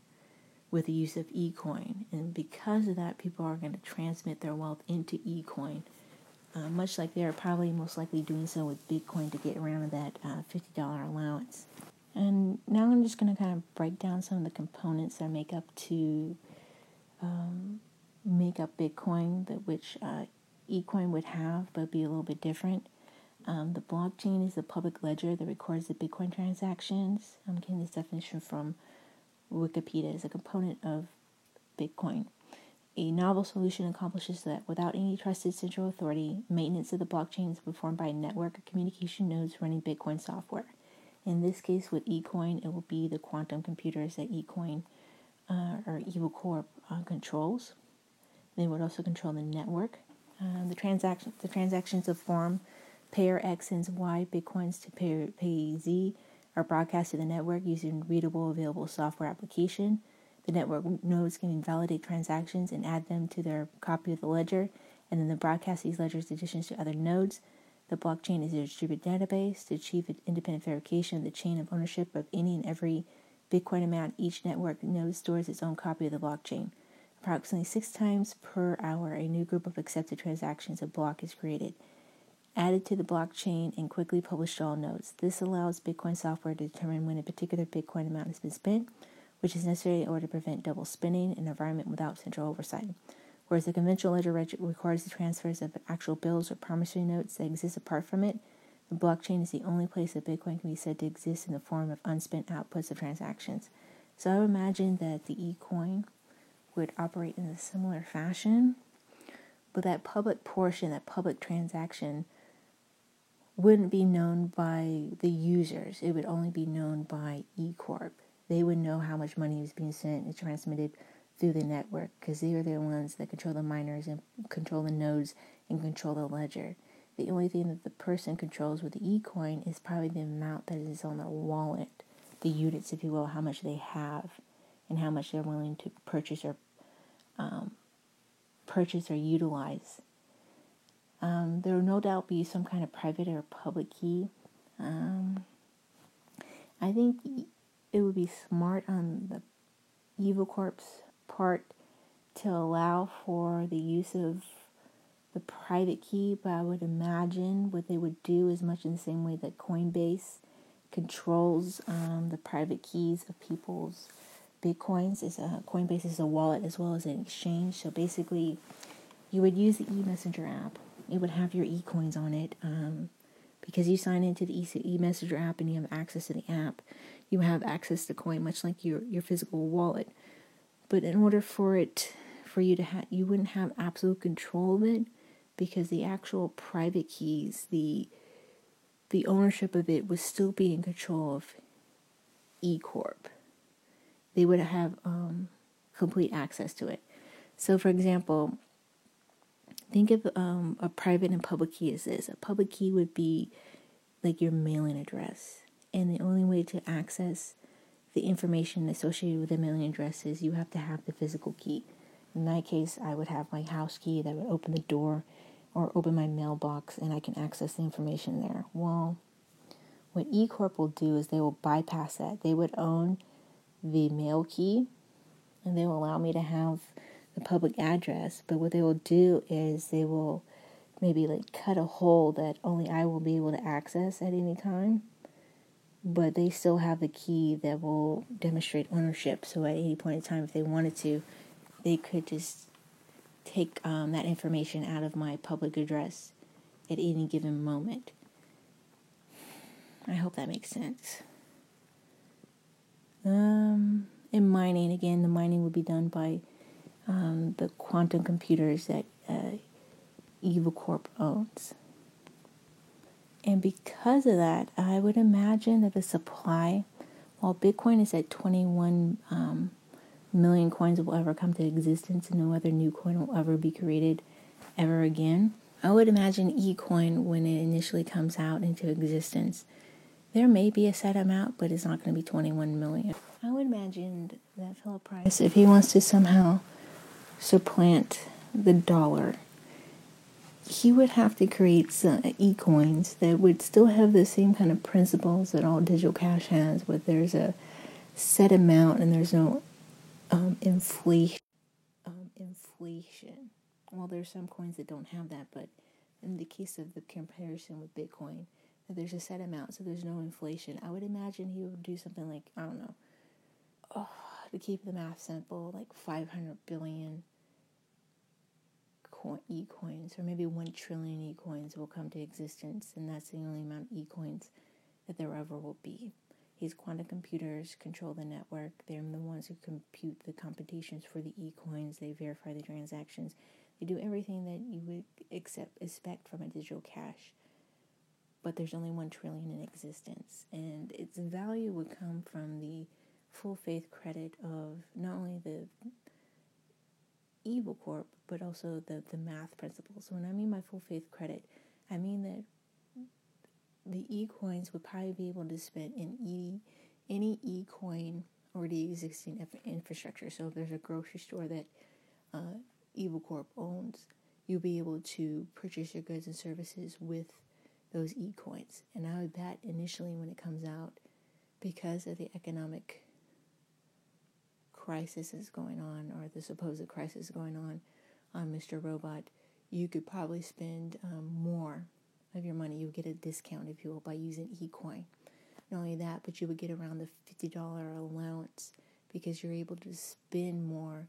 with the use of ecoin. And because of that people are going to transmit their wealth into ecoin. Uh, much like they are probably most likely doing so with bitcoin to get around that uh, $50 allowance. And now i'm just going to kind of break down some of the components that make up to um, make up bitcoin that which uh, ecoin would have but be a little bit different um, the blockchain is the public ledger that records the Bitcoin transactions. I'm getting this definition from Wikipedia as a component of Bitcoin. A novel solution accomplishes that without any trusted central authority, maintenance of the blockchain is performed by a network of communication nodes running Bitcoin software. In this case, with eCoin, it will be the quantum computers that eCoin uh, or Evil Corp uh, controls. They would also control the network. Uh, the transaction, the transactions of form Payer X sends Y bitcoins to pay Z are broadcast to the network using readable available software application. The network nodes can validate transactions and add them to their copy of the ledger, and then the broadcast these ledgers additions to other nodes. The blockchain is a distributed database to achieve independent verification of the chain of ownership of any and every Bitcoin amount. Each network node stores its own copy of the blockchain. Approximately six times per hour, a new group of accepted transactions of block is created. added to the blockchain and quickly published to all nodes. This allows Bitcoin software to determine when a particular Bitcoin amount has been spent, which is necessary in order to prevent double spending in an environment without central oversight. Whereas the conventional ledger requires the transfers of actual bills or promissory notes that exist apart from it, the blockchain is the only place that Bitcoin can be said to exist in the form of unspent outputs of transactions. So I would imagine that the eCoin would operate in a similar fashion, but that public portion, that public transaction, wouldn't be known by the users. It would only be known by eCorp. They would know how much money was being sent and transmitted through the network because they are the ones that control the miners and control the nodes and control the ledger. The only thing that the person controls with the eCoin is probably the amount that is on their wallet, the units, if you will, how much they have, and how much they're willing to purchase or um, purchase or utilize. Um, there will no doubt be some kind of private or public key. Um, I think it would be smart on the Evil Corp's part to allow for the use of the private key, but I would imagine what they would do is much in the same way that Coinbase controls um, the private keys of people's bitcoins. Is a Coinbase is a wallet as well as an exchange. So basically, you would use the e-messenger app. It would have your e-coins on it um, because you sign into the e-messenger app and you have access to the app. You have access to coin, much like your your physical wallet. But in order for it for you to have, you wouldn't have absolute control of it because the actual private keys, the the ownership of it would still be in control of E Corp. They would have um, complete access to it. So, for example, think of um, a private and public key as this. A public key would be like your mailing address, and the only way to access the information associated with the mailing address is you have to have the physical key. In my case, I would have my house key that would open the door or open my mailbox and I can access the information there. Well, what eCorp will do is they will bypass that. They would own the mail key and they will allow me to have the public address, but what they will do is they will maybe like cut a hole that only I will be able to access at any time. But they still have the key that will demonstrate ownership. So at any point in time, if they wanted to, they could just take um, that information out of my public address at any given moment. I hope that makes sense. Um, in mining, again, the mining would be done by um, the quantum computers that uh, Evil Corp owns. And because of that, I would imagine that the supply, while Bitcoin is at 21 um, million coins will ever come to existence and no other new coin will ever be created ever again. I would imagine eCoin when it initially comes out into existence, there may be a set amount, but it's not going to be 21 million. I would imagine that Phillip Price, if he wants to somehow supplant the dollar, he would have to create some e-coins that would still have the same kind of principles that all digital cash has, but there's a set amount and there's no um, inflation. Um, inflation. Well, there's some coins that don't have that, but in the case of the comparison with Bitcoin, there's a set amount, so there's no inflation. I would imagine he would do something like I don't know. Oh, to keep the math simple, like 500 billion coin, e-coins, or maybe one trillion e-coins will come to existence, and that's the only amount of e-coins that there ever will be. His quantum computers control the network. They're the ones who compute the computations for the e-coins. They verify the transactions. They do everything that you would accept, expect from a digital cash. But there's only one trillion in existence, and its value would come from the full faith credit of not only the evil corp, but also the the math principles. When I mean my full faith credit, I mean that the e-coins would probably be able to spend in e, any e-coin or the existing infrastructure. So if there's a grocery store that uh, Evil Corp owns, you'll be able to purchase your goods and services with those e-coins. And I would bet initially when it comes out, because of the economic crisis is going on, or the supposed crisis going on on Mr. Robot, you could probably spend um, more of your money. You would get a discount, if you will, by using eCoin. Not only that, but you would get around the $50 allowance because you're able to spend more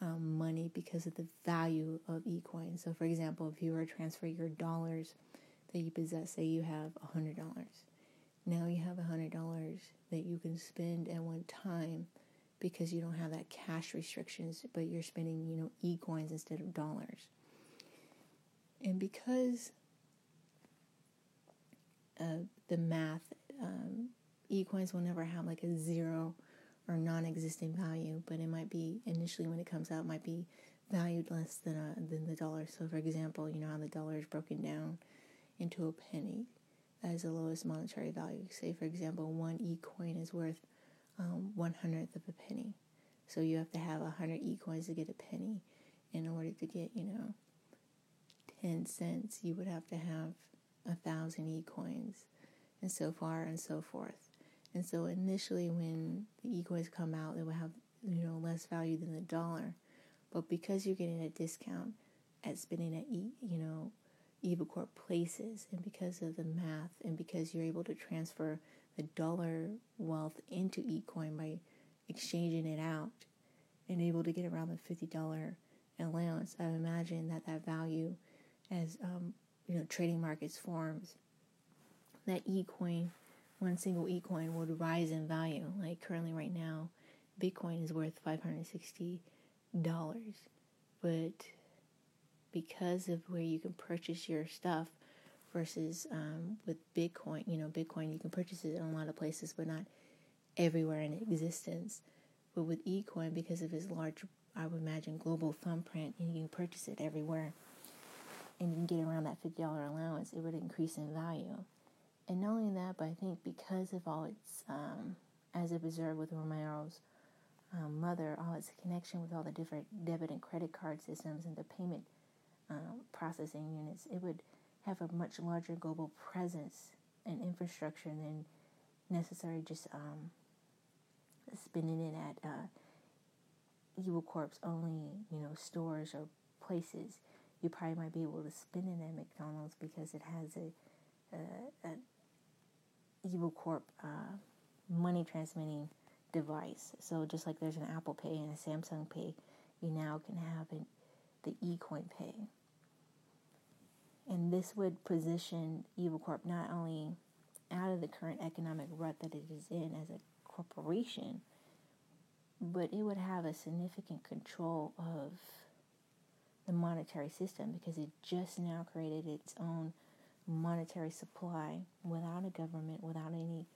um, money because of the value of eCoin. So, for example, if you were to transfer your dollars that you possess, say you have $100, now you have $100 that you can spend at one time because you don't have that cash restrictions, but you're spending, you know, e-coins instead of dollars. And because uh, the math, um, e-coins will never have like a zero or non-existing value, but it might be initially when it comes out, might be valued less than a, than the dollar. So, for example, you know how the dollar is broken down into a penny as the lowest monetary value. Say, for example, one e coin is worth um, one hundredth of a penny. So you have to have a hundred e coins to get a penny. In order to get, you know, ten cents, you would have to have a thousand e coins, and so far and so forth. And so initially, when the e coins come out, they will have you know less value than the dollar, but because you're getting a discount at spending at e, you know Evil Corp places, and because of the math, and because you're able to transfer the dollar wealth into eCoin by exchanging it out, and able to get around the $50 allowance, I imagine that that value, as um, you know, trading markets forms, that eCoin, one single eCoin would rise in value. Like currently, right now, Bitcoin is worth $560, but because of where you can purchase your stuff versus um, with Bitcoin. You know, Bitcoin, you can purchase it in a lot of places, but not everywhere in existence. But with eCoin, because of its large, I would imagine, global thumbprint, and you can purchase it everywhere, and you get around that $50 allowance, it would increase in value. And not only that, but I think because of all its, um, as it observed with Romero's um, mother, all its connection with all the different debit and credit card systems and the payment um, processing units, it would have a much larger global presence and infrastructure than necessary just um, spending it at uh, Evil Corp's only, you know, stores or places. You probably might be able to spend it at McDonald's because it has a, a, a uh, money transmitting device. So just like there's an Apple Pay and a Samsung Pay, you now can have an the eCoin Pay. And this would position Evil Corp not only out of the current economic rut that it is in as a corporation, but it would have a significant control of the monetary system because it just now created its own monetary supply without a government, without any,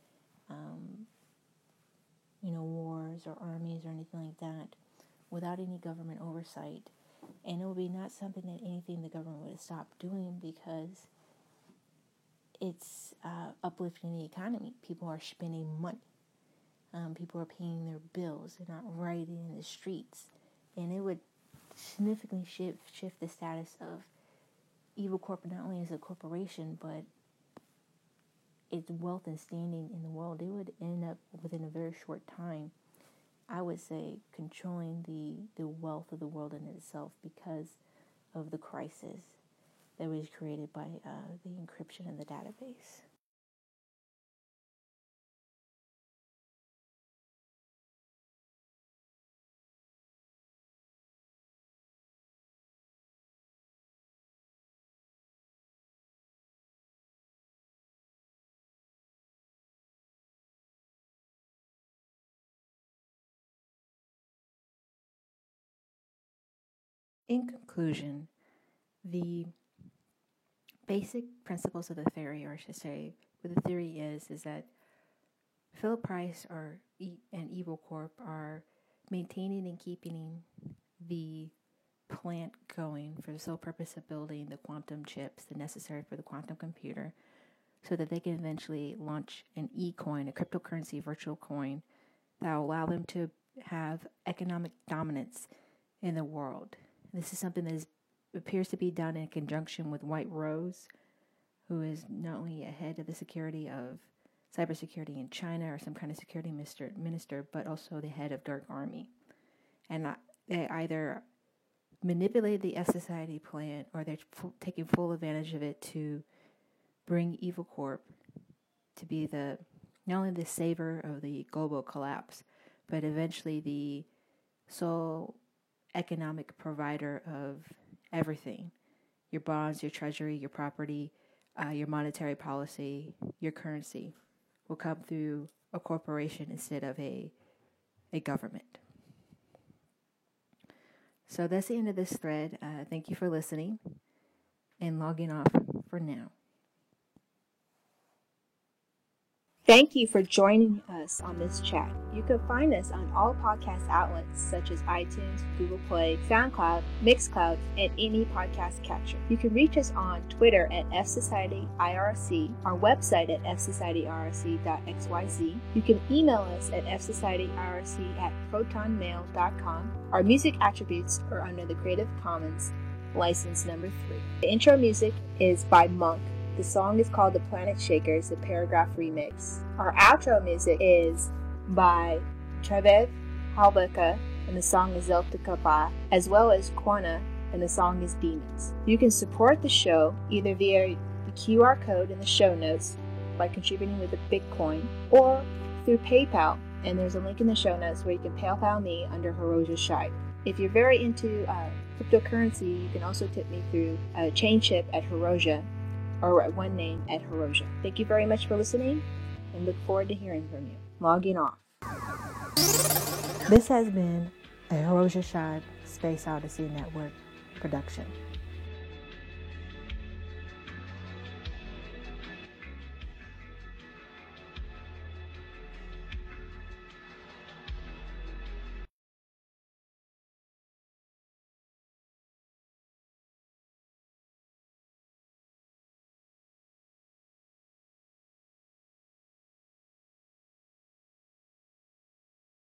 um, you know, wars or armies or anything like that, without any government oversight and it would be not something that anything the government would stop doing because it's uh, uplifting the economy. People are spending money. Um, people are paying their bills. They're not rioting in the streets, and it would significantly shift shift the status of Evil Corp not only as a corporation but its wealth and standing in the world. It would end up within a very short time I would say, controlling the, the wealth of the world in itself because of the crisis that was created by uh, the encryption in the database. In conclusion, the basic principles of the theory, or I should say, what the theory is, is that Phillip Price or e- and Evil Corp are maintaining and keeping the plant going for the sole purpose of building the quantum chips that necessary for the quantum computer so that they can eventually launch an e-coin, a cryptocurrency virtual coin that will allow them to have economic dominance in the world. This is something that is, appears to be done in conjunction with White Rose, who is not only a head of the security of cybersecurity in China or some kind of security minister, minister but also the head of Dark Army. And they either manipulate the F Society plan or they're f- taking full advantage of it to bring Evil Corp to be the not only the saver of the global collapse, but eventually the sole economic provider of everything your bonds, your treasury, your property, uh, your monetary policy, your currency will come through a corporation instead of a, a government. So that's the end of this thread. Uh, thank you for listening and logging off for now. Thank you for joining us on this chat. You can find us on all podcast outlets such as iTunes, Google Play, SoundCloud, Mixcloud, and any podcast catcher. You can reach us on Twitter at FSocietyIRC, our website at fsocietyirc.xyz. You can email us at fsocietyirc at protonmail.com. Our music attributes are under the Creative Commons license number 3. The intro music is by Monk the song is called The Planet Shakers, the Paragraph Remix. Our outro music is by Trevev Halbeka, and the song is Zeltikapa, as well as Quana, and the song is Demons. You can support the show either via the QR code in the show notes by contributing with a Bitcoin or through PayPal, and there's a link in the show notes where you can PayPal me under Hiroja Shibe. If you're very into uh, cryptocurrency, you can also tip me through uh, ChangeTip at Hiroja or at one name at Hiroja. Thank you very much for listening and look forward to hearing from you. Logging off. This has been a Hiroja Shibe Space Odyssey Network production.